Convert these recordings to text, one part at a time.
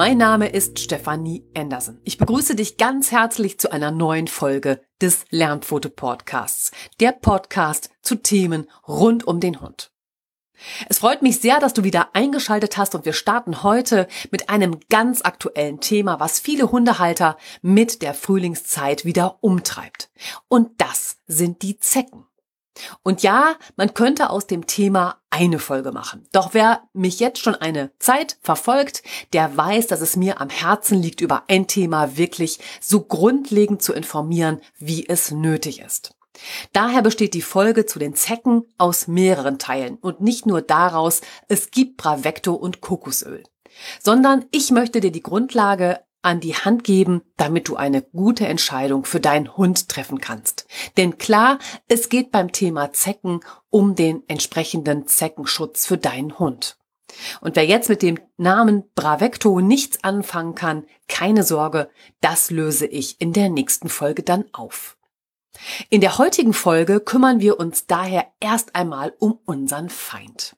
Mein Name ist Stefanie Anderson. Ich begrüße dich ganz herzlich zu einer neuen Folge des Lernfoto Podcasts, der Podcast zu Themen rund um den Hund. Es freut mich sehr, dass du wieder eingeschaltet hast und wir starten heute mit einem ganz aktuellen Thema, was viele Hundehalter mit der Frühlingszeit wieder umtreibt. Und das sind die Zecken. Und ja, man könnte aus dem Thema eine Folge machen. Doch wer mich jetzt schon eine Zeit verfolgt, der weiß, dass es mir am Herzen liegt, über ein Thema wirklich so grundlegend zu informieren, wie es nötig ist. Daher besteht die Folge zu den Zecken aus mehreren Teilen und nicht nur daraus, es gibt Bravecto und Kokosöl, sondern ich möchte dir die Grundlage an die Hand geben, damit du eine gute Entscheidung für deinen Hund treffen kannst. Denn klar, es geht beim Thema Zecken um den entsprechenden Zeckenschutz für deinen Hund. Und wer jetzt mit dem Namen Bravecto nichts anfangen kann, keine Sorge, das löse ich in der nächsten Folge dann auf. In der heutigen Folge kümmern wir uns daher erst einmal um unseren Feind.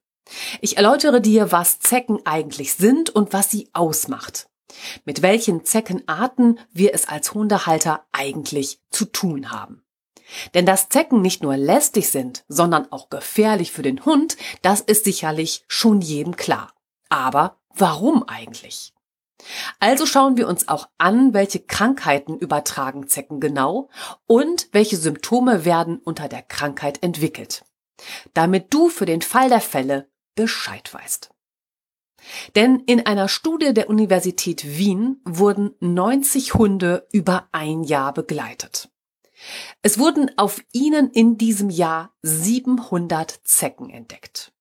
Ich erläutere dir, was Zecken eigentlich sind und was sie ausmacht mit welchen Zeckenarten wir es als Hundehalter eigentlich zu tun haben. Denn dass Zecken nicht nur lästig sind, sondern auch gefährlich für den Hund, das ist sicherlich schon jedem klar. Aber warum eigentlich? Also schauen wir uns auch an, welche Krankheiten übertragen Zecken genau und welche Symptome werden unter der Krankheit entwickelt. Damit du für den Fall der Fälle Bescheid weißt. Denn in einer Studie der Universität Wien wurden 90 Hunde über ein Jahr begleitet. Es wurden auf ihnen in diesem Jahr 700 Zecken entdeckt.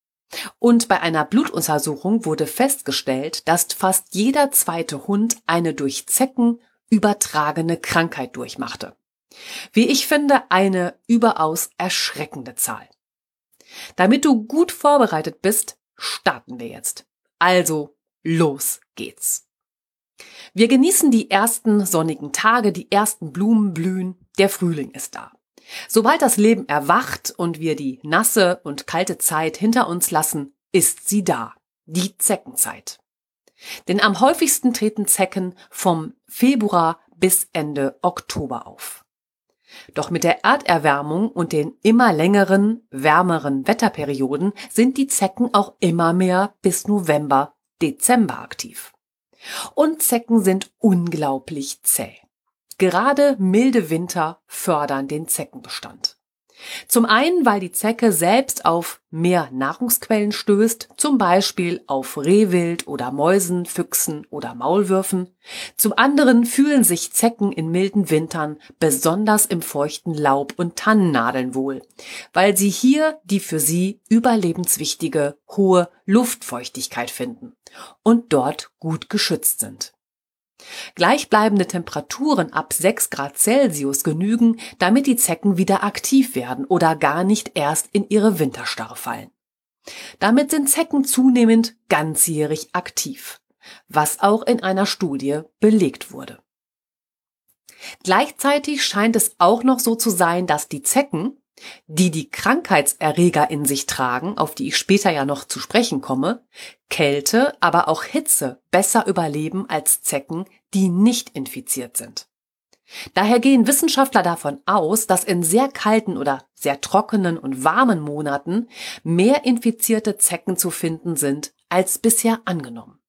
Und bei einer Blutuntersuchung wurde festgestellt, dass fast jeder zweite Hund eine durch Zecken übertragene Krankheit durchmachte. Wie ich finde, eine überaus erschreckende Zahl. Damit du gut vorbereitet bist, starten wir jetzt. Also, los geht's. Wir genießen die ersten sonnigen Tage, die ersten Blumen blühen, der Frühling ist da. Sobald das Leben erwacht und wir die nasse und kalte Zeit hinter uns lassen, ist sie da, die Zeckenzeit. Denn am häufigsten treten Zecken vom Februar bis Ende Oktober auf. Doch mit der Erderwärmung und den immer längeren, wärmeren Wetterperioden sind die Zecken auch immer mehr bis November, Dezember aktiv. Und Zecken sind unglaublich zäh. Gerade milde Winter fördern den Zeckenbestand. Zum einen, weil die Zecke selbst auf mehr Nahrungsquellen stößt, zum Beispiel auf Rehwild oder Mäusen, Füchsen oder Maulwürfen. Zum anderen fühlen sich Zecken in milden Wintern besonders im feuchten Laub und Tannennadeln wohl, weil sie hier die für sie überlebenswichtige hohe Luftfeuchtigkeit finden und dort gut geschützt sind. Gleichbleibende Temperaturen ab 6 Grad Celsius genügen, damit die Zecken wieder aktiv werden oder gar nicht erst in ihre Winterstarre fallen. Damit sind Zecken zunehmend ganzjährig aktiv, was auch in einer Studie belegt wurde. Gleichzeitig scheint es auch noch so zu sein, dass die Zecken die die Krankheitserreger in sich tragen, auf die ich später ja noch zu sprechen komme, Kälte, aber auch Hitze besser überleben als Zecken, die nicht infiziert sind. Daher gehen Wissenschaftler davon aus, dass in sehr kalten oder sehr trockenen und warmen Monaten mehr infizierte Zecken zu finden sind als bisher angenommen.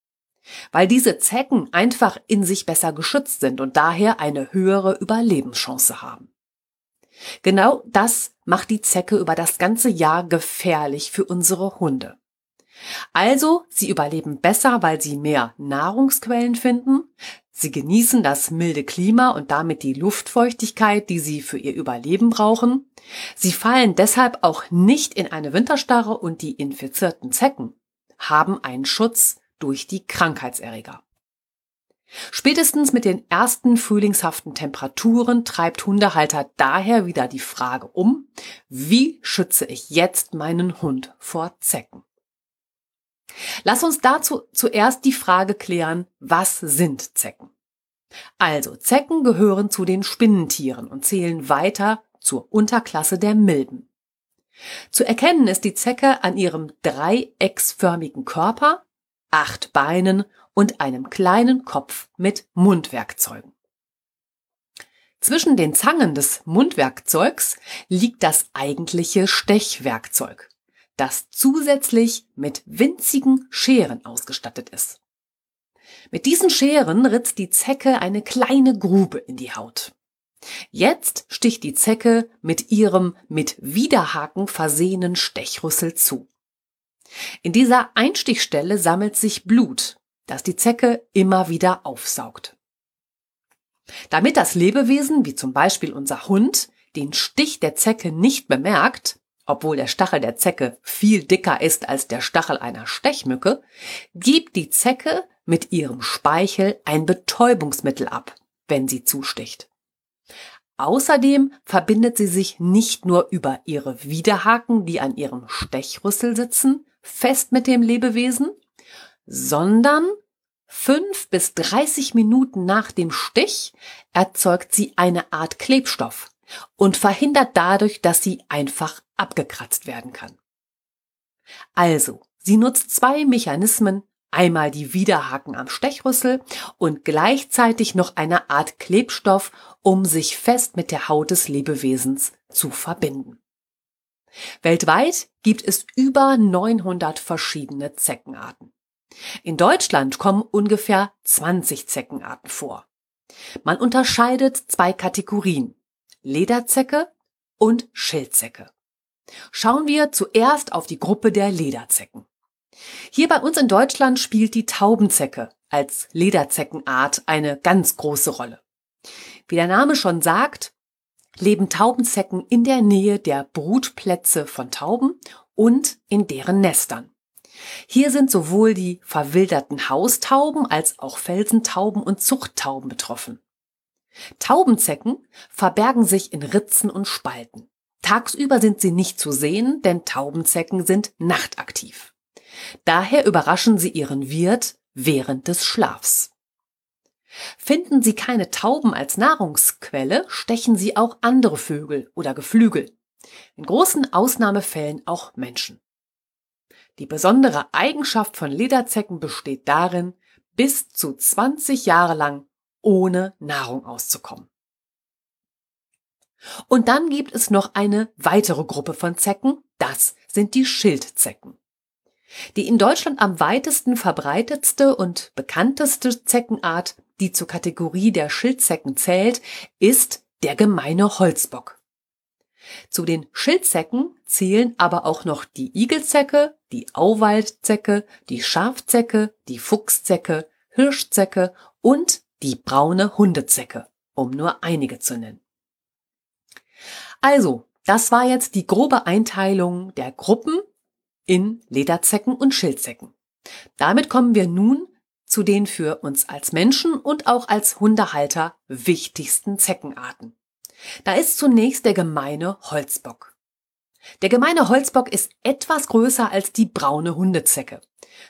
Weil diese Zecken einfach in sich besser geschützt sind und daher eine höhere Überlebenschance haben. Genau das macht die Zecke über das ganze Jahr gefährlich für unsere Hunde. Also, sie überleben besser, weil sie mehr Nahrungsquellen finden, sie genießen das milde Klima und damit die Luftfeuchtigkeit, die sie für ihr Überleben brauchen, sie fallen deshalb auch nicht in eine Winterstarre und die infizierten Zecken haben einen Schutz durch die Krankheitserreger. Spätestens mit den ersten frühlingshaften Temperaturen treibt Hundehalter daher wieder die Frage um, wie schütze ich jetzt meinen Hund vor Zecken? Lass uns dazu zuerst die Frage klären, was sind Zecken? Also, Zecken gehören zu den Spinnentieren und zählen weiter zur Unterklasse der Milben. Zu erkennen ist die Zecke an ihrem dreiecksförmigen Körper, acht Beinen und einem kleinen Kopf mit Mundwerkzeugen. Zwischen den Zangen des Mundwerkzeugs liegt das eigentliche Stechwerkzeug, das zusätzlich mit winzigen Scheren ausgestattet ist. Mit diesen Scheren ritzt die Zecke eine kleine Grube in die Haut. Jetzt sticht die Zecke mit ihrem mit Widerhaken versehenen Stechrüssel zu. In dieser Einstichstelle sammelt sich Blut, das die Zecke immer wieder aufsaugt. Damit das Lebewesen, wie zum Beispiel unser Hund, den Stich der Zecke nicht bemerkt, obwohl der Stachel der Zecke viel dicker ist als der Stachel einer Stechmücke, gibt die Zecke mit ihrem Speichel ein Betäubungsmittel ab, wenn sie zusticht. Außerdem verbindet sie sich nicht nur über ihre Widerhaken, die an ihrem Stechrüssel sitzen, fest mit dem Lebewesen, sondern fünf bis dreißig Minuten nach dem Stich erzeugt sie eine Art Klebstoff und verhindert dadurch, dass sie einfach abgekratzt werden kann. Also, sie nutzt zwei Mechanismen, einmal die Widerhaken am Stechrüssel und gleichzeitig noch eine Art Klebstoff, um sich fest mit der Haut des Lebewesens zu verbinden. Weltweit gibt es über 900 verschiedene Zeckenarten. In Deutschland kommen ungefähr 20 Zeckenarten vor. Man unterscheidet zwei Kategorien, Lederzecke und Schildzecke. Schauen wir zuerst auf die Gruppe der Lederzecken. Hier bei uns in Deutschland spielt die Taubenzecke als Lederzeckenart eine ganz große Rolle. Wie der Name schon sagt, leben Taubenzecken in der Nähe der Brutplätze von Tauben und in deren Nestern. Hier sind sowohl die verwilderten Haustauben als auch Felsentauben und Zuchttauben betroffen. Taubenzecken verbergen sich in Ritzen und Spalten. Tagsüber sind sie nicht zu sehen, denn Taubenzecken sind nachtaktiv. Daher überraschen sie ihren Wirt während des Schlafs. Finden sie keine Tauben als Nahrungsquelle, stechen sie auch andere Vögel oder Geflügel. In großen Ausnahmefällen auch Menschen. Die besondere Eigenschaft von Lederzecken besteht darin, bis zu 20 Jahre lang ohne Nahrung auszukommen. Und dann gibt es noch eine weitere Gruppe von Zecken, das sind die Schildzecken. Die in Deutschland am weitesten verbreitetste und bekannteste Zeckenart, die zur Kategorie der Schildzecken zählt, ist der gemeine Holzbock. Zu den Schildzecken zählen aber auch noch die Igelzecke, die Auwaldzecke, die Schafzecke, die Fuchszecke, Hirschzecke und die braune Hundezecke, um nur einige zu nennen. Also, das war jetzt die grobe Einteilung der Gruppen in Lederzecken und Schildzecken. Damit kommen wir nun zu den für uns als Menschen und auch als Hundehalter wichtigsten Zeckenarten. Da ist zunächst der gemeine Holzbock. Der gemeine Holzbock ist etwas größer als die braune Hundezecke.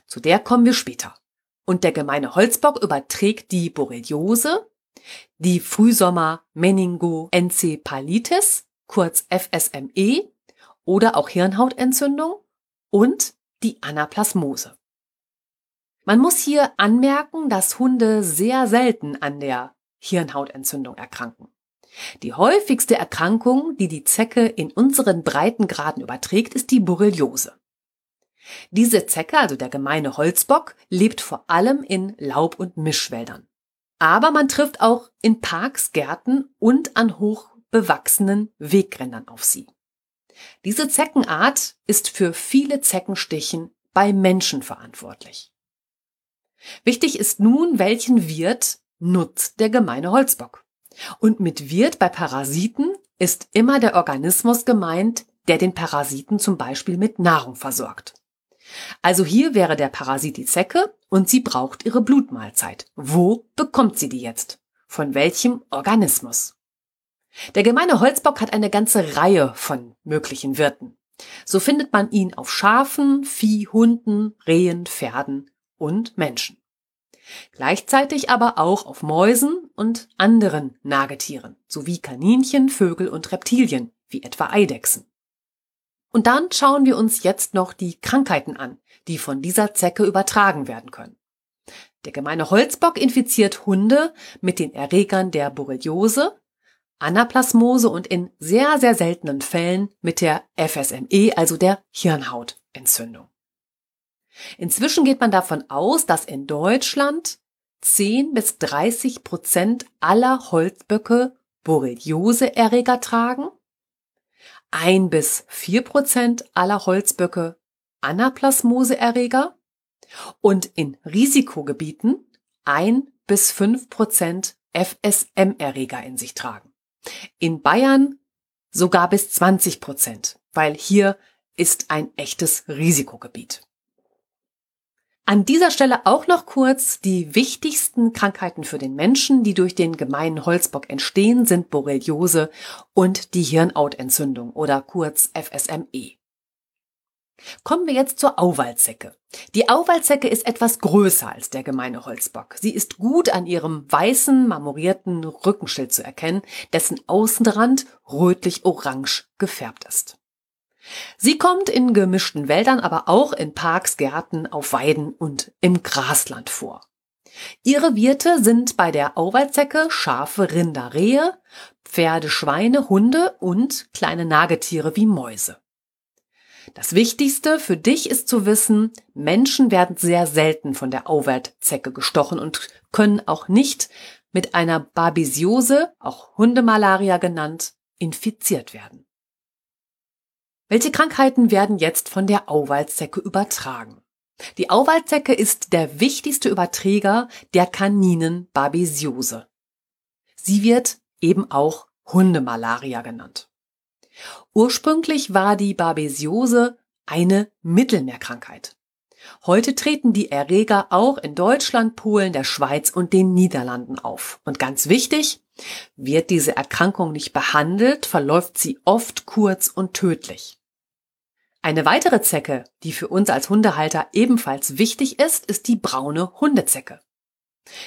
Zu der kommen wir später. Und der gemeine Holzbock überträgt die Borreliose, die Frühsommer Meningoencephalitis, kurz FSME, oder auch Hirnhautentzündung und die Anaplasmose. Man muss hier anmerken, dass Hunde sehr selten an der Hirnhautentzündung erkranken. Die häufigste Erkrankung, die die Zecke in unseren Breitengraden überträgt, ist die Borreliose. Diese Zecke, also der gemeine Holzbock, lebt vor allem in Laub- und Mischwäldern. Aber man trifft auch in Parks, Gärten und an hoch bewachsenen Wegrändern auf sie. Diese Zeckenart ist für viele Zeckenstichen bei Menschen verantwortlich. Wichtig ist nun, welchen Wirt nutzt der gemeine Holzbock. Und mit Wirt bei Parasiten ist immer der Organismus gemeint, der den Parasiten zum Beispiel mit Nahrung versorgt. Also hier wäre der Parasit die Zecke und sie braucht ihre Blutmahlzeit. Wo bekommt sie die jetzt? Von welchem Organismus? Der gemeine Holzbock hat eine ganze Reihe von möglichen Wirten. So findet man ihn auf Schafen, Vieh, Hunden, Rehen, Pferden und Menschen. Gleichzeitig aber auch auf Mäusen und anderen Nagetieren sowie Kaninchen, Vögel und Reptilien, wie etwa Eidechsen. Und dann schauen wir uns jetzt noch die Krankheiten an, die von dieser Zecke übertragen werden können. Der gemeine Holzbock infiziert Hunde mit den Erregern der Borreliose, Anaplasmose und in sehr, sehr seltenen Fällen mit der FSME, also der Hirnhautentzündung. Inzwischen geht man davon aus, dass in Deutschland 10 bis 30 Prozent aller Holzböcke Borreliose-Erreger tragen, 1 bis 4 Prozent aller Holzböcke Anaplasmose-Erreger und in Risikogebieten 1 bis 5 Prozent FSM-Erreger in sich tragen. In Bayern sogar bis 20 Prozent, weil hier ist ein echtes Risikogebiet. An dieser Stelle auch noch kurz die wichtigsten Krankheiten für den Menschen, die durch den gemeinen Holzbock entstehen, sind Borreliose und die Hirnhautentzündung oder kurz FSME. Kommen wir jetzt zur Auwaldzecke. Die Auwaldzecke ist etwas größer als der gemeine Holzbock. Sie ist gut an ihrem weißen, marmorierten Rückenschild zu erkennen, dessen Außenrand rötlich-orange gefärbt ist. Sie kommt in gemischten Wäldern, aber auch in Parks, Gärten, auf Weiden und im Grasland vor. Ihre Wirte sind bei der Auwaldzecke Schafe, Rinder, Rehe, Pferde, Schweine, Hunde und kleine Nagetiere wie Mäuse. Das Wichtigste für dich ist zu wissen, Menschen werden sehr selten von der Auwaldzecke gestochen und können auch nicht mit einer Babesiose, auch Hundemalaria genannt, infiziert werden. Welche Krankheiten werden jetzt von der Auwaldzecke übertragen? Die Auwaldzecke ist der wichtigste Überträger der Kaninen Babesiose. Sie wird eben auch Hundemalaria genannt. Ursprünglich war die Babesiose eine Mittelmeerkrankheit. Heute treten die Erreger auch in Deutschland, Polen, der Schweiz und den Niederlanden auf. Und ganz wichtig, wird diese Erkrankung nicht behandelt, verläuft sie oft kurz und tödlich. Eine weitere Zecke, die für uns als Hundehalter ebenfalls wichtig ist, ist die braune Hundezecke.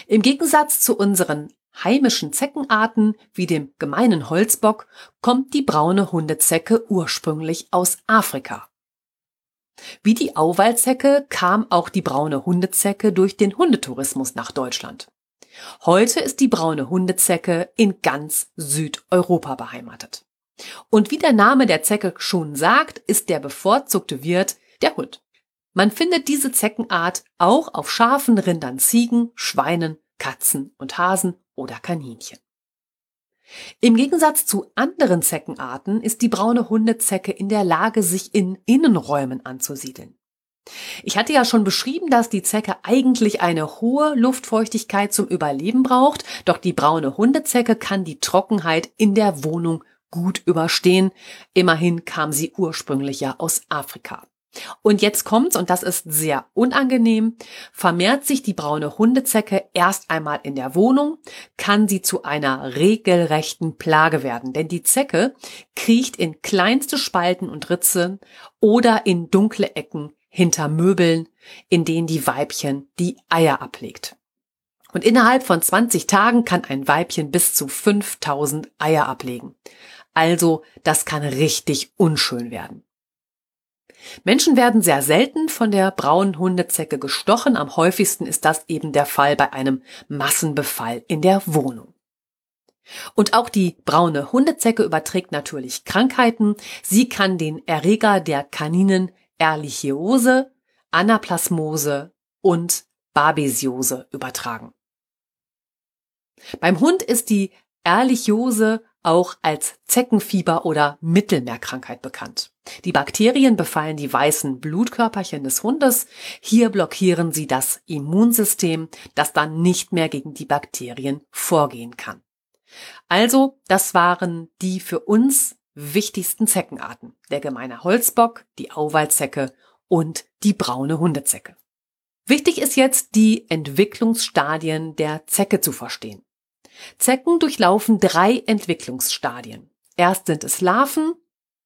Im Gegensatz zu unseren heimischen Zeckenarten wie dem gemeinen Holzbock kommt die braune Hundezecke ursprünglich aus Afrika. Wie die Auwaldzecke kam auch die braune Hundezecke durch den Hundetourismus nach Deutschland. Heute ist die braune Hundezecke in ganz Südeuropa beheimatet. Und wie der Name der Zecke schon sagt, ist der bevorzugte Wirt der Hund. Man findet diese Zeckenart auch auf Schafen, Rindern, Ziegen, Schweinen, Katzen und Hasen oder Kaninchen. Im Gegensatz zu anderen Zeckenarten ist die braune Hundezecke in der Lage, sich in Innenräumen anzusiedeln. Ich hatte ja schon beschrieben, dass die Zecke eigentlich eine hohe Luftfeuchtigkeit zum Überleben braucht, doch die braune Hundezecke kann die Trockenheit in der Wohnung gut überstehen. Immerhin kam sie ursprünglich ja aus Afrika. Und jetzt kommt's, und das ist sehr unangenehm, vermehrt sich die braune Hundezecke erst einmal in der Wohnung, kann sie zu einer regelrechten Plage werden, denn die Zecke kriecht in kleinste Spalten und Ritzen oder in dunkle Ecken hinter Möbeln, in denen die Weibchen die Eier ablegt. Und innerhalb von 20 Tagen kann ein Weibchen bis zu 5000 Eier ablegen. Also, das kann richtig unschön werden. Menschen werden sehr selten von der braunen Hundezecke gestochen. Am häufigsten ist das eben der Fall bei einem Massenbefall in der Wohnung. Und auch die braune Hundezecke überträgt natürlich Krankheiten. Sie kann den Erreger der Kaninen Ehrlichiose, Anaplasmose und Babesiose übertragen. Beim Hund ist die Ehrlichiose auch als Zeckenfieber oder Mittelmeerkrankheit bekannt. Die Bakterien befallen die weißen Blutkörperchen des Hundes. Hier blockieren sie das Immunsystem, das dann nicht mehr gegen die Bakterien vorgehen kann. Also, das waren die für uns wichtigsten Zeckenarten. Der gemeine Holzbock, die Auwaldzecke und die braune Hundezecke. Wichtig ist jetzt, die Entwicklungsstadien der Zecke zu verstehen. Zecken durchlaufen drei Entwicklungsstadien. Erst sind es Larven,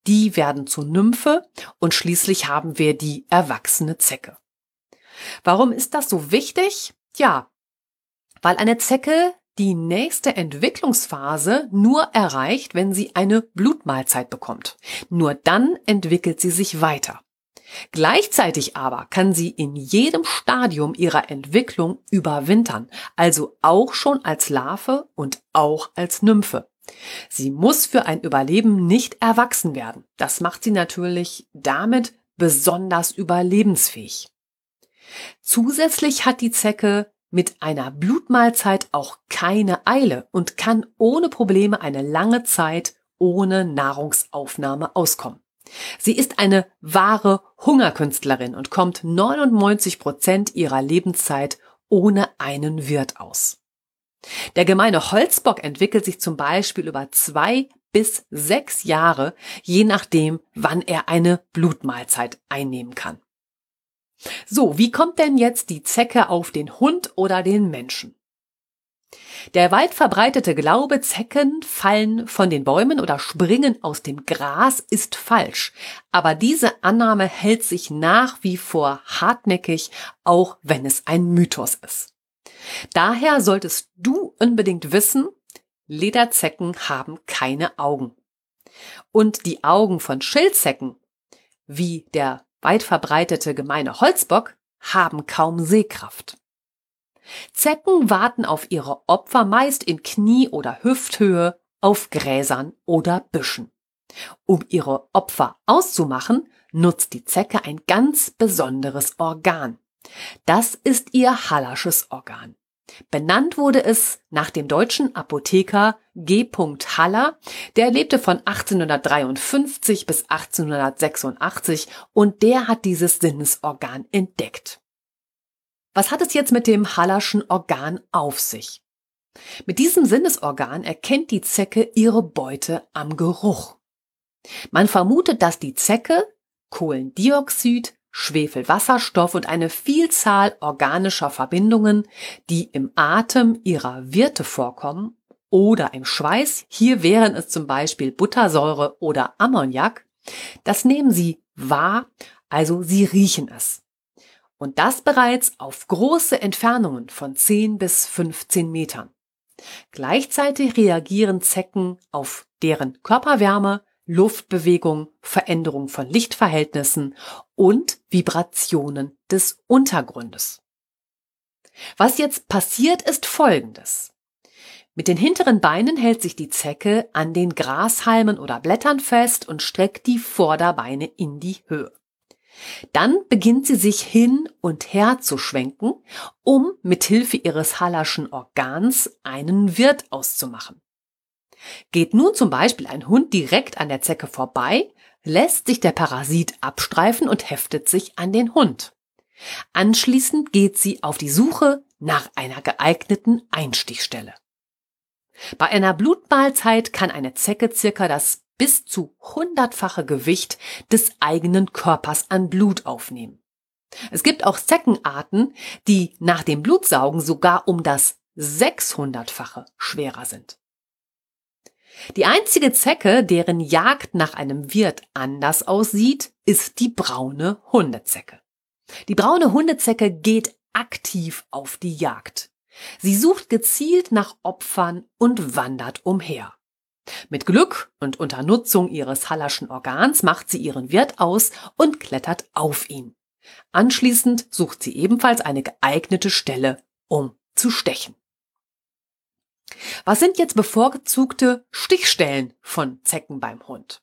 die werden zu Nymphe und schließlich haben wir die erwachsene Zecke. Warum ist das so wichtig? Ja, weil eine Zecke die nächste Entwicklungsphase nur erreicht, wenn sie eine Blutmahlzeit bekommt. Nur dann entwickelt sie sich weiter. Gleichzeitig aber kann sie in jedem Stadium ihrer Entwicklung überwintern, also auch schon als Larve und auch als Nymphe. Sie muss für ein Überleben nicht erwachsen werden. Das macht sie natürlich damit besonders überlebensfähig. Zusätzlich hat die Zecke mit einer Blutmahlzeit auch keine Eile und kann ohne Probleme eine lange Zeit ohne Nahrungsaufnahme auskommen. Sie ist eine wahre Hungerkünstlerin und kommt 99 Prozent ihrer Lebenszeit ohne einen Wirt aus. Der gemeine Holzbock entwickelt sich zum Beispiel über zwei bis sechs Jahre, je nachdem, wann er eine Blutmahlzeit einnehmen kann. So, wie kommt denn jetzt die Zecke auf den Hund oder den Menschen? Der weit verbreitete Glaube, Zecken fallen von den Bäumen oder springen aus dem Gras, ist falsch. Aber diese Annahme hält sich nach wie vor hartnäckig, auch wenn es ein Mythos ist. Daher solltest du unbedingt wissen, Lederzecken haben keine Augen. Und die Augen von Schildzecken, wie der weit verbreitete gemeine Holzbock, haben kaum Sehkraft. Zecken warten auf ihre Opfer meist in Knie- oder Hüfthöhe auf Gräsern oder Büschen. Um ihre Opfer auszumachen, nutzt die Zecke ein ganz besonderes Organ. Das ist ihr Hallersches Organ. Benannt wurde es nach dem deutschen Apotheker G. Haller, der lebte von 1853 bis 1886 und der hat dieses Sinnesorgan entdeckt. Was hat es jetzt mit dem Hallerschen Organ auf sich? Mit diesem Sinnesorgan erkennt die Zecke ihre Beute am Geruch. Man vermutet, dass die Zecke Kohlendioxid, Schwefelwasserstoff und eine Vielzahl organischer Verbindungen, die im Atem ihrer Wirte vorkommen oder im Schweiß, hier wären es zum Beispiel Buttersäure oder Ammoniak, das nehmen sie wahr, also sie riechen es. Und das bereits auf große Entfernungen von 10 bis 15 Metern. Gleichzeitig reagieren Zecken auf deren Körperwärme, Luftbewegung, Veränderung von Lichtverhältnissen und Vibrationen des Untergrundes. Was jetzt passiert, ist Folgendes. Mit den hinteren Beinen hält sich die Zecke an den Grashalmen oder Blättern fest und streckt die Vorderbeine in die Höhe. Dann beginnt sie sich hin und her zu schwenken, um mit Hilfe ihres Hallerschen Organs einen Wirt auszumachen. Geht nun zum Beispiel ein Hund direkt an der Zecke vorbei, lässt sich der Parasit abstreifen und heftet sich an den Hund. Anschließend geht sie auf die Suche nach einer geeigneten Einstichstelle. Bei einer Blutmahlzeit kann eine Zecke circa das bis zu hundertfache Gewicht des eigenen Körpers an Blut aufnehmen. Es gibt auch Zeckenarten, die nach dem Blutsaugen sogar um das 600-fache schwerer sind. Die einzige Zecke, deren Jagd nach einem Wirt anders aussieht, ist die braune Hundezecke. Die braune Hundezecke geht aktiv auf die Jagd. Sie sucht gezielt nach Opfern und wandert umher. Mit Glück und unter Nutzung ihres Hallerschen Organs macht sie ihren Wirt aus und klettert auf ihn. Anschließend sucht sie ebenfalls eine geeignete Stelle, um zu stechen. Was sind jetzt bevorzugte Stichstellen von Zecken beim Hund?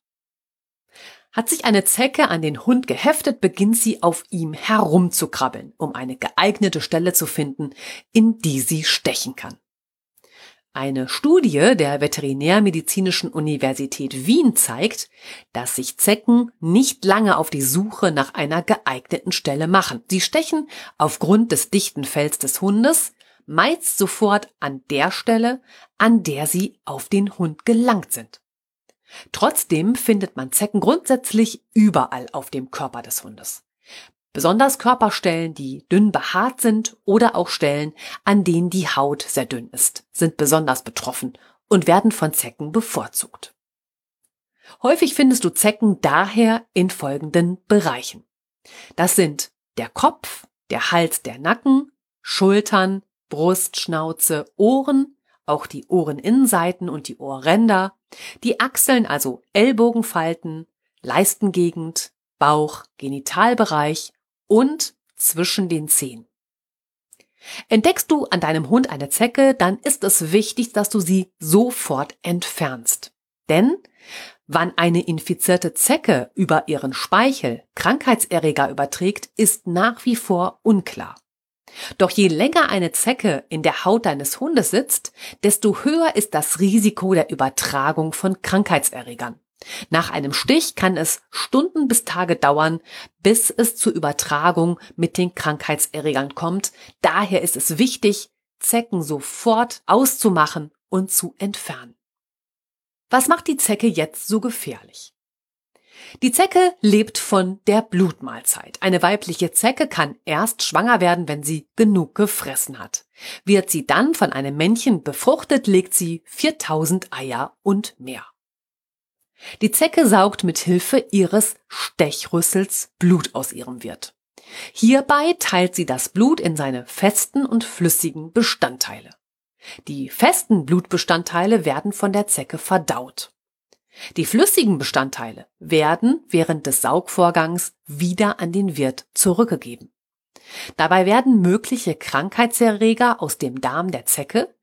Hat sich eine Zecke an den Hund geheftet, beginnt sie auf ihm herumzukrabbeln, um eine geeignete Stelle zu finden, in die sie stechen kann. Eine Studie der Veterinärmedizinischen Universität Wien zeigt, dass sich Zecken nicht lange auf die Suche nach einer geeigneten Stelle machen. Sie stechen aufgrund des dichten Fells des Hundes meist sofort an der Stelle, an der sie auf den Hund gelangt sind. Trotzdem findet man Zecken grundsätzlich überall auf dem Körper des Hundes. Besonders Körperstellen, die dünn behaart sind oder auch Stellen, an denen die Haut sehr dünn ist, sind besonders betroffen und werden von Zecken bevorzugt. Häufig findest du Zecken daher in folgenden Bereichen. Das sind der Kopf, der Hals, der Nacken, Schultern, Brust, Schnauze, Ohren, auch die Ohreninnenseiten und die Ohrränder, die Achseln, also Ellbogenfalten, Leistengegend, Bauch, Genitalbereich und zwischen den Zehen. Entdeckst du an deinem Hund eine Zecke, dann ist es wichtig, dass du sie sofort entfernst. Denn wann eine infizierte Zecke über ihren Speichel Krankheitserreger überträgt, ist nach wie vor unklar. Doch je länger eine Zecke in der Haut deines Hundes sitzt, desto höher ist das Risiko der Übertragung von Krankheitserregern. Nach einem Stich kann es Stunden bis Tage dauern, bis es zur Übertragung mit den Krankheitserregern kommt. Daher ist es wichtig, Zecken sofort auszumachen und zu entfernen. Was macht die Zecke jetzt so gefährlich? Die Zecke lebt von der Blutmahlzeit. Eine weibliche Zecke kann erst schwanger werden, wenn sie genug gefressen hat. Wird sie dann von einem Männchen befruchtet, legt sie 4000 Eier und mehr. Die Zecke saugt mit Hilfe ihres Stechrüssels Blut aus ihrem Wirt. Hierbei teilt sie das Blut in seine festen und flüssigen Bestandteile. Die festen Blutbestandteile werden von der Zecke verdaut. Die flüssigen Bestandteile werden während des Saugvorgangs wieder an den Wirt zurückgegeben. Dabei werden mögliche Krankheitserreger aus dem Darm der Zecke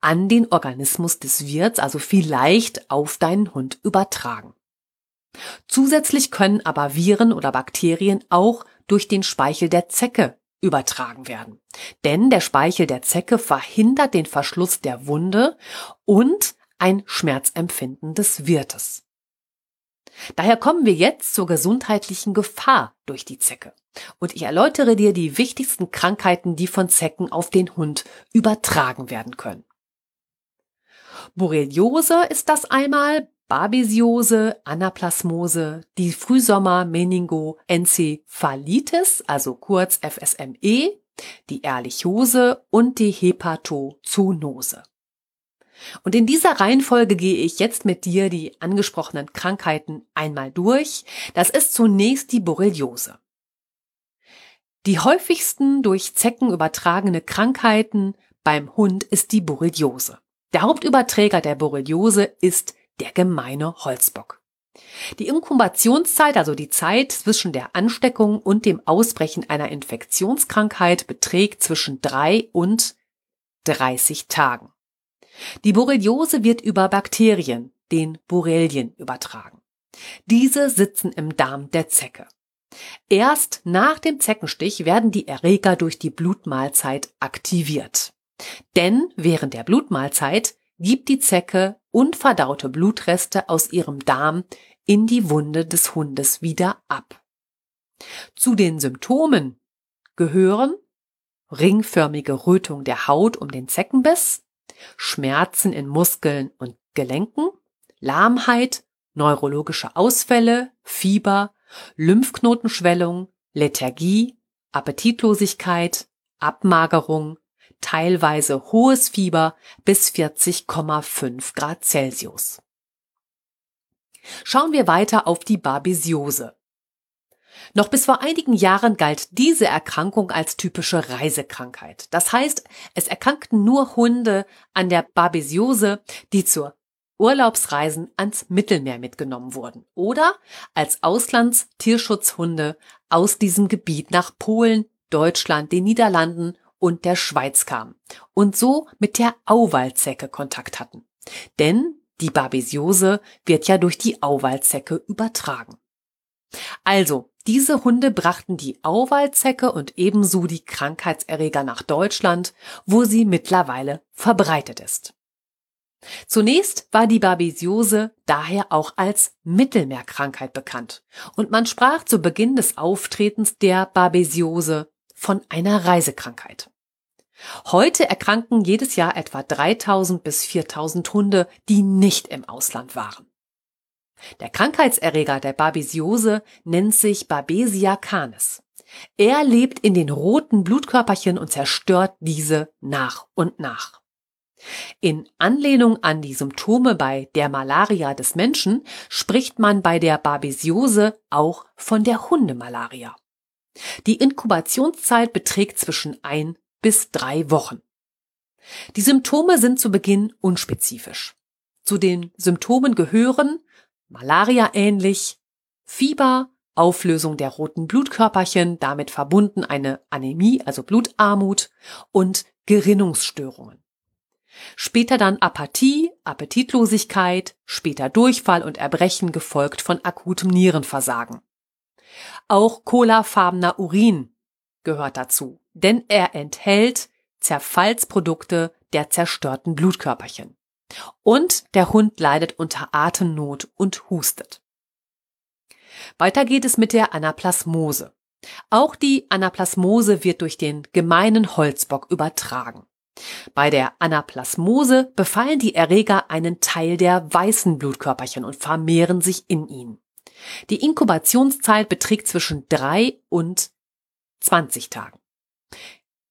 an den Organismus des Wirts, also vielleicht auf deinen Hund übertragen. Zusätzlich können aber Viren oder Bakterien auch durch den Speichel der Zecke übertragen werden. Denn der Speichel der Zecke verhindert den Verschluss der Wunde und ein Schmerzempfinden des Wirtes. Daher kommen wir jetzt zur gesundheitlichen Gefahr durch die Zecke. Und ich erläutere dir die wichtigsten Krankheiten, die von Zecken auf den Hund übertragen werden können. Borreliose ist das einmal, Babesiose, Anaplasmose, die Frühsommer-Meningo-Enzephalitis, also kurz FSME, die Ehrlichose und die Hepatozoonose. Und in dieser Reihenfolge gehe ich jetzt mit dir die angesprochenen Krankheiten einmal durch. Das ist zunächst die Borreliose. Die häufigsten durch Zecken übertragene Krankheiten beim Hund ist die Borreliose. Der Hauptüberträger der Borreliose ist der gemeine Holzbock. Die Inkubationszeit, also die Zeit zwischen der Ansteckung und dem Ausbrechen einer Infektionskrankheit, beträgt zwischen drei und 30 Tagen. Die Borreliose wird über Bakterien, den Borrelien, übertragen. Diese sitzen im Darm der Zecke. Erst nach dem Zeckenstich werden die Erreger durch die Blutmahlzeit aktiviert. Denn während der Blutmahlzeit gibt die Zecke unverdaute Blutreste aus ihrem Darm in die Wunde des Hundes wieder ab. Zu den Symptomen gehören ringförmige Rötung der Haut um den Zeckenbiss, Schmerzen in Muskeln und Gelenken, Lahmheit, neurologische Ausfälle, Fieber, Lymphknotenschwellung, Lethargie, Appetitlosigkeit, Abmagerung, teilweise hohes Fieber bis 40,5 Grad Celsius. Schauen wir weiter auf die Babesiose. Noch bis vor einigen Jahren galt diese Erkrankung als typische Reisekrankheit. Das heißt, es erkrankten nur Hunde an der Babesiose, die zur Urlaubsreisen ans Mittelmeer mitgenommen wurden oder als Auslandstierschutzhunde aus diesem Gebiet nach Polen, Deutschland, den Niederlanden und der Schweiz kamen und so mit der Auwaldzecke Kontakt hatten. Denn die Babesiose wird ja durch die Auwaldzecke übertragen. Also, diese Hunde brachten die Auwaldzecke und ebenso die Krankheitserreger nach Deutschland, wo sie mittlerweile verbreitet ist. Zunächst war die Babesiose daher auch als Mittelmeerkrankheit bekannt und man sprach zu Beginn des Auftretens der Babesiose von einer Reisekrankheit. Heute erkranken jedes Jahr etwa 3000 bis 4000 Hunde, die nicht im Ausland waren. Der Krankheitserreger der Babesiose nennt sich Babesia canis. Er lebt in den roten Blutkörperchen und zerstört diese nach und nach. In Anlehnung an die Symptome bei der Malaria des Menschen spricht man bei der Babesiose auch von der Hundemalaria. Die Inkubationszeit beträgt zwischen ein bis drei Wochen. Die Symptome sind zu Beginn unspezifisch. Zu den Symptomen gehören Malaria ähnlich, Fieber, Auflösung der roten Blutkörperchen, damit verbunden eine Anämie, also Blutarmut und Gerinnungsstörungen. Später dann Apathie, Appetitlosigkeit, später Durchfall und Erbrechen gefolgt von akutem Nierenversagen. Auch colafarbener Urin gehört dazu, denn er enthält Zerfallsprodukte der zerstörten Blutkörperchen. Und der Hund leidet unter Atemnot und hustet. Weiter geht es mit der Anaplasmose. Auch die Anaplasmose wird durch den gemeinen Holzbock übertragen. Bei der Anaplasmose befallen die Erreger einen Teil der weißen Blutkörperchen und vermehren sich in ihnen. Die Inkubationszeit beträgt zwischen drei und 20 Tagen.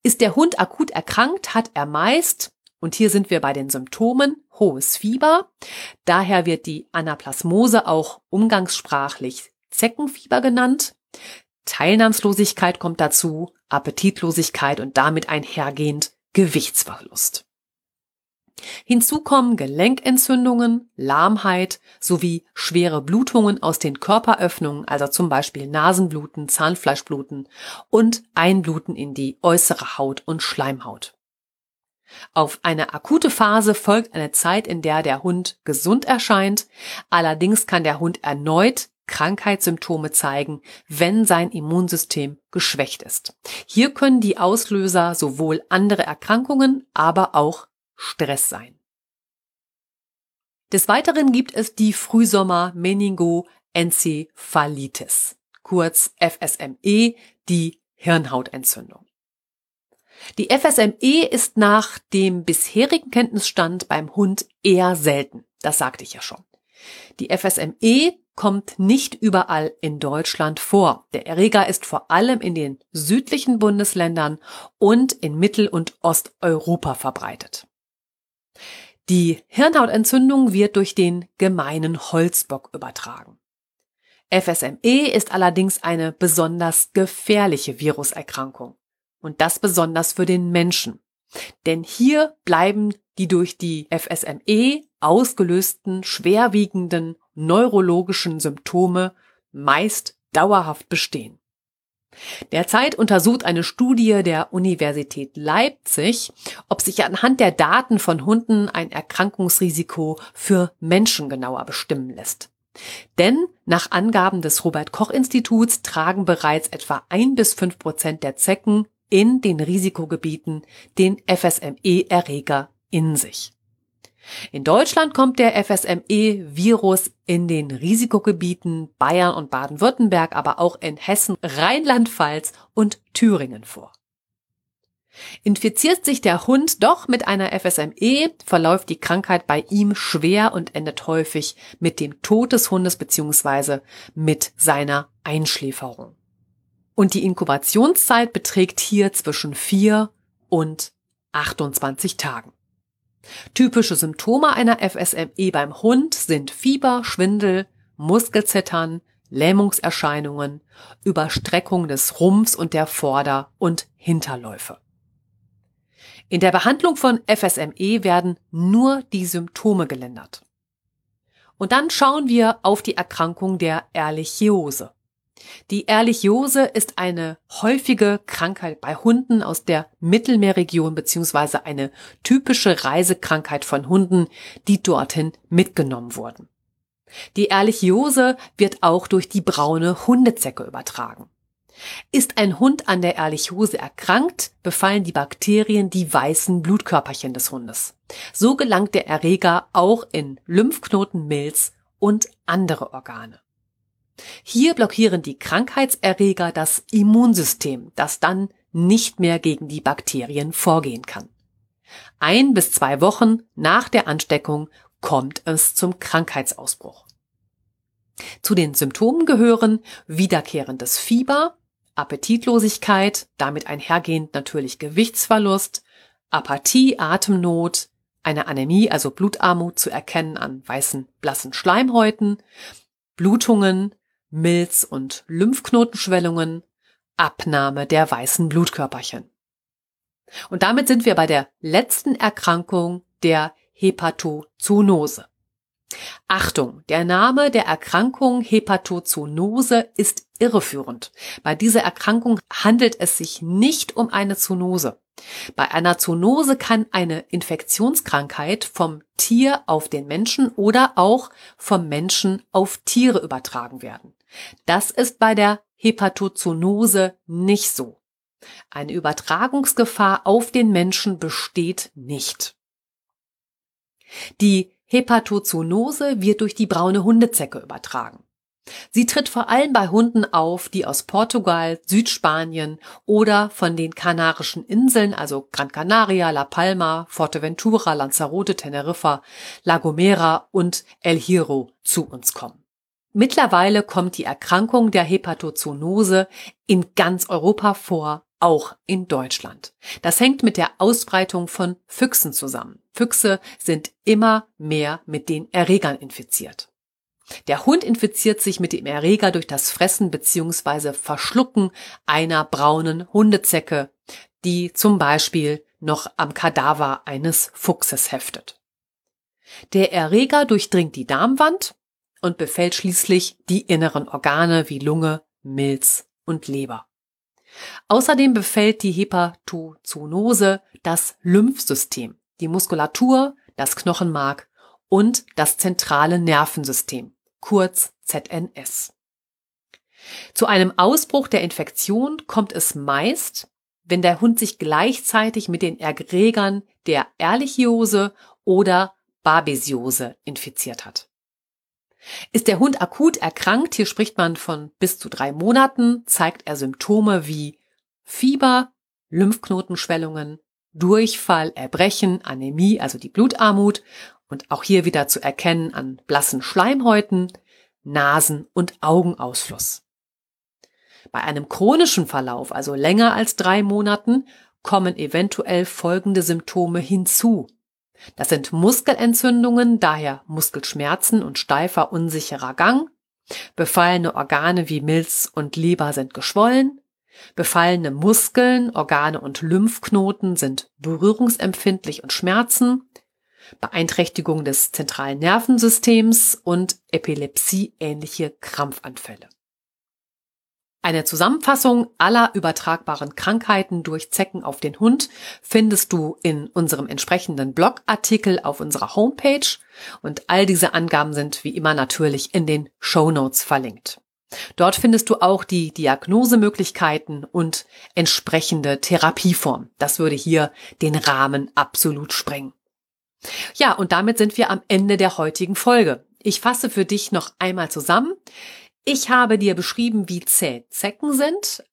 Ist der Hund akut erkrankt, hat er meist, und hier sind wir bei den Symptomen, hohes Fieber. Daher wird die Anaplasmose auch umgangssprachlich Zeckenfieber genannt. Teilnahmslosigkeit kommt dazu, Appetitlosigkeit und damit einhergehend Gewichtsverlust. Hinzu kommen Gelenkentzündungen, Lahmheit sowie schwere Blutungen aus den Körperöffnungen, also zum Beispiel Nasenbluten, Zahnfleischbluten und Einbluten in die äußere Haut und Schleimhaut. Auf eine akute Phase folgt eine Zeit, in der der Hund gesund erscheint, allerdings kann der Hund erneut Krankheitssymptome zeigen, wenn sein Immunsystem geschwächt ist. Hier können die Auslöser sowohl andere Erkrankungen, aber auch Stress sein. Des Weiteren gibt es die Frühsommer Meningoenzephalitis, kurz FSME, die Hirnhautentzündung. Die FSME ist nach dem bisherigen Kenntnisstand beim Hund eher selten. Das sagte ich ja schon. Die FSME kommt nicht überall in Deutschland vor. Der Erreger ist vor allem in den südlichen Bundesländern und in Mittel- und Osteuropa verbreitet. Die Hirnhautentzündung wird durch den gemeinen Holzbock übertragen. FSME ist allerdings eine besonders gefährliche Viruserkrankung. Und das besonders für den Menschen. Denn hier bleiben die durch die FSME ausgelösten schwerwiegenden neurologischen Symptome meist dauerhaft bestehen. Derzeit untersucht eine Studie der Universität Leipzig, ob sich anhand der Daten von Hunden ein Erkrankungsrisiko für Menschen genauer bestimmen lässt. Denn nach Angaben des Robert Koch Instituts tragen bereits etwa ein bis fünf Prozent der Zecken in den Risikogebieten den FSME-Erreger in sich. In Deutschland kommt der FSME-Virus in den Risikogebieten Bayern und Baden-Württemberg, aber auch in Hessen, Rheinland-Pfalz und Thüringen vor. Infiziert sich der Hund doch mit einer FSME, verläuft die Krankheit bei ihm schwer und endet häufig mit dem Tod des Hundes bzw. mit seiner Einschläferung. Und die Inkubationszeit beträgt hier zwischen 4 und 28 Tagen. Typische Symptome einer FSME beim Hund sind Fieber, Schwindel, Muskelzittern, Lähmungserscheinungen, Überstreckung des Rumpfs und der Vorder- und Hinterläufe. In der Behandlung von FSME werden nur die Symptome gelindert. Und dann schauen wir auf die Erkrankung der Ehrlichiose. Die Ehrlichiose ist eine häufige Krankheit bei Hunden aus der Mittelmeerregion beziehungsweise eine typische Reisekrankheit von Hunden, die dorthin mitgenommen wurden. Die Ehrlichiose wird auch durch die braune Hundezecke übertragen. Ist ein Hund an der Ehrlichiose erkrankt, befallen die Bakterien die weißen Blutkörperchen des Hundes. So gelangt der Erreger auch in Lymphknoten, Milz und andere Organe. Hier blockieren die Krankheitserreger das Immunsystem, das dann nicht mehr gegen die Bakterien vorgehen kann. Ein bis zwei Wochen nach der Ansteckung kommt es zum Krankheitsausbruch. Zu den Symptomen gehören wiederkehrendes Fieber, Appetitlosigkeit, damit einhergehend natürlich Gewichtsverlust, Apathie, Atemnot, eine Anämie, also Blutarmut zu erkennen an weißen, blassen Schleimhäuten, Blutungen, Milz- und Lymphknotenschwellungen, Abnahme der weißen Blutkörperchen. Und damit sind wir bei der letzten Erkrankung der Hepatozoonose. Achtung, der Name der Erkrankung Hepatozoonose ist irreführend. Bei dieser Erkrankung handelt es sich nicht um eine Zoonose. Bei einer Zoonose kann eine Infektionskrankheit vom Tier auf den Menschen oder auch vom Menschen auf Tiere übertragen werden. Das ist bei der Hepatozoonose nicht so. Eine Übertragungsgefahr auf den Menschen besteht nicht. Die Hepatozoonose wird durch die braune Hundezecke übertragen. Sie tritt vor allem bei Hunden auf, die aus Portugal, Südspanien oder von den Kanarischen Inseln, also Gran Canaria, La Palma, Forteventura, Lanzarote, Teneriffa, La Gomera und El Hierro zu uns kommen. Mittlerweile kommt die Erkrankung der Hepatozoonose in ganz Europa vor, auch in Deutschland. Das hängt mit der Ausbreitung von Füchsen zusammen. Füchse sind immer mehr mit den Erregern infiziert. Der Hund infiziert sich mit dem Erreger durch das Fressen bzw. Verschlucken einer braunen Hundezecke, die zum Beispiel noch am Kadaver eines Fuchses heftet. Der Erreger durchdringt die Darmwand und befällt schließlich die inneren Organe wie Lunge, Milz und Leber. Außerdem befällt die Hepatozoonose das Lymphsystem, die Muskulatur, das Knochenmark und das zentrale Nervensystem, kurz ZNS. Zu einem Ausbruch der Infektion kommt es meist, wenn der Hund sich gleichzeitig mit den Erregern der Ehrlichiose oder Babesiose infiziert hat. Ist der Hund akut erkrankt, hier spricht man von bis zu drei Monaten, zeigt er Symptome wie Fieber, Lymphknotenschwellungen, Durchfall, Erbrechen, Anämie, also die Blutarmut und auch hier wieder zu erkennen an blassen Schleimhäuten, Nasen- und Augenausfluss. Bei einem chronischen Verlauf, also länger als drei Monaten, kommen eventuell folgende Symptome hinzu. Das sind Muskelentzündungen, daher Muskelschmerzen und steifer, unsicherer Gang. Befallene Organe wie Milz und Leber sind geschwollen. Befallene Muskeln, Organe und Lymphknoten sind berührungsempfindlich und schmerzen. Beeinträchtigung des zentralen Nervensystems und Epilepsie-ähnliche Krampfanfälle. Eine Zusammenfassung aller übertragbaren Krankheiten durch Zecken auf den Hund findest du in unserem entsprechenden Blogartikel auf unserer Homepage und all diese Angaben sind wie immer natürlich in den Show Notes verlinkt. Dort findest du auch die Diagnosemöglichkeiten und entsprechende Therapieform. Das würde hier den Rahmen absolut sprengen. Ja, und damit sind wir am Ende der heutigen Folge. Ich fasse für dich noch einmal zusammen. Ich habe dir beschrieben, wie zäh Zecken sind.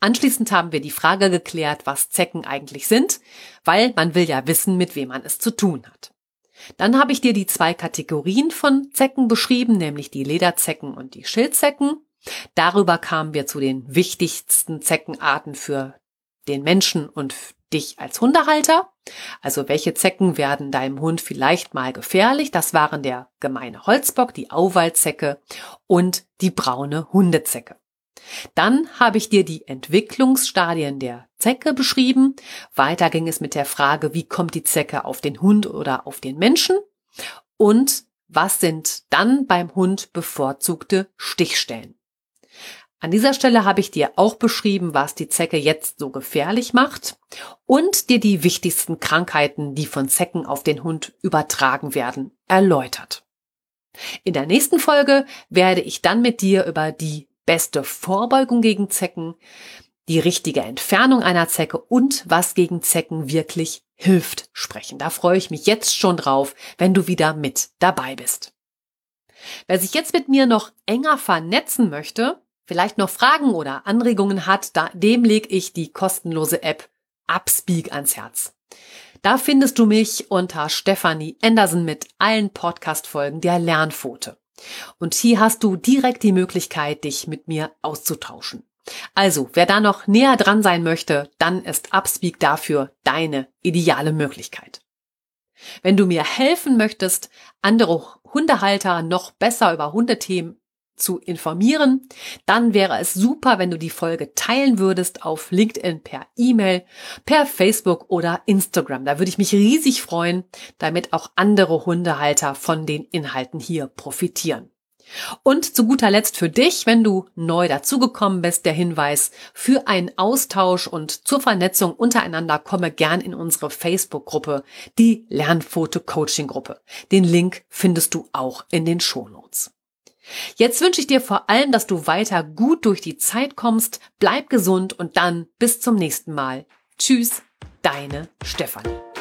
Anschließend haben wir die Frage geklärt, was Zecken eigentlich sind, weil man will ja wissen, mit wem man es zu tun hat. Dann habe ich dir die zwei Kategorien von Zecken beschrieben, nämlich die Lederzecken und die Schildzecken. Darüber kamen wir zu den wichtigsten Zeckenarten für den Menschen und dich als Hundehalter. Also welche Zecken werden deinem Hund vielleicht mal gefährlich? Das waren der gemeine Holzbock, die Auwaldzecke und die braune Hundezecke. Dann habe ich dir die Entwicklungsstadien der Zecke beschrieben. Weiter ging es mit der Frage, wie kommt die Zecke auf den Hund oder auf den Menschen? Und was sind dann beim Hund bevorzugte Stichstellen? An dieser Stelle habe ich dir auch beschrieben, was die Zecke jetzt so gefährlich macht und dir die wichtigsten Krankheiten, die von Zecken auf den Hund übertragen werden, erläutert. In der nächsten Folge werde ich dann mit dir über die beste Vorbeugung gegen Zecken, die richtige Entfernung einer Zecke und was gegen Zecken wirklich hilft sprechen. Da freue ich mich jetzt schon drauf, wenn du wieder mit dabei bist. Wer sich jetzt mit mir noch enger vernetzen möchte, vielleicht noch Fragen oder Anregungen hat, da, dem lege ich die kostenlose App Upspeak ans Herz. Da findest du mich unter Stephanie Anderson mit allen Podcast-Folgen der Lernpfote. Und hier hast du direkt die Möglichkeit, dich mit mir auszutauschen. Also, wer da noch näher dran sein möchte, dann ist Upspeak dafür deine ideale Möglichkeit. Wenn du mir helfen möchtest, andere Hundehalter noch besser über Hundethemen zu informieren, dann wäre es super, wenn du die Folge teilen würdest auf LinkedIn per E-Mail, per Facebook oder Instagram. Da würde ich mich riesig freuen, damit auch andere Hundehalter von den Inhalten hier profitieren. Und zu guter Letzt für dich, wenn du neu dazugekommen bist, der Hinweis für einen Austausch und zur Vernetzung untereinander komme gern in unsere Facebook-Gruppe, die Lernfoto-Coaching-Gruppe. Den Link findest du auch in den Shownotes. Jetzt wünsche ich dir vor allem, dass du weiter gut durch die Zeit kommst, bleib gesund und dann bis zum nächsten Mal. Tschüss, deine Stefanie.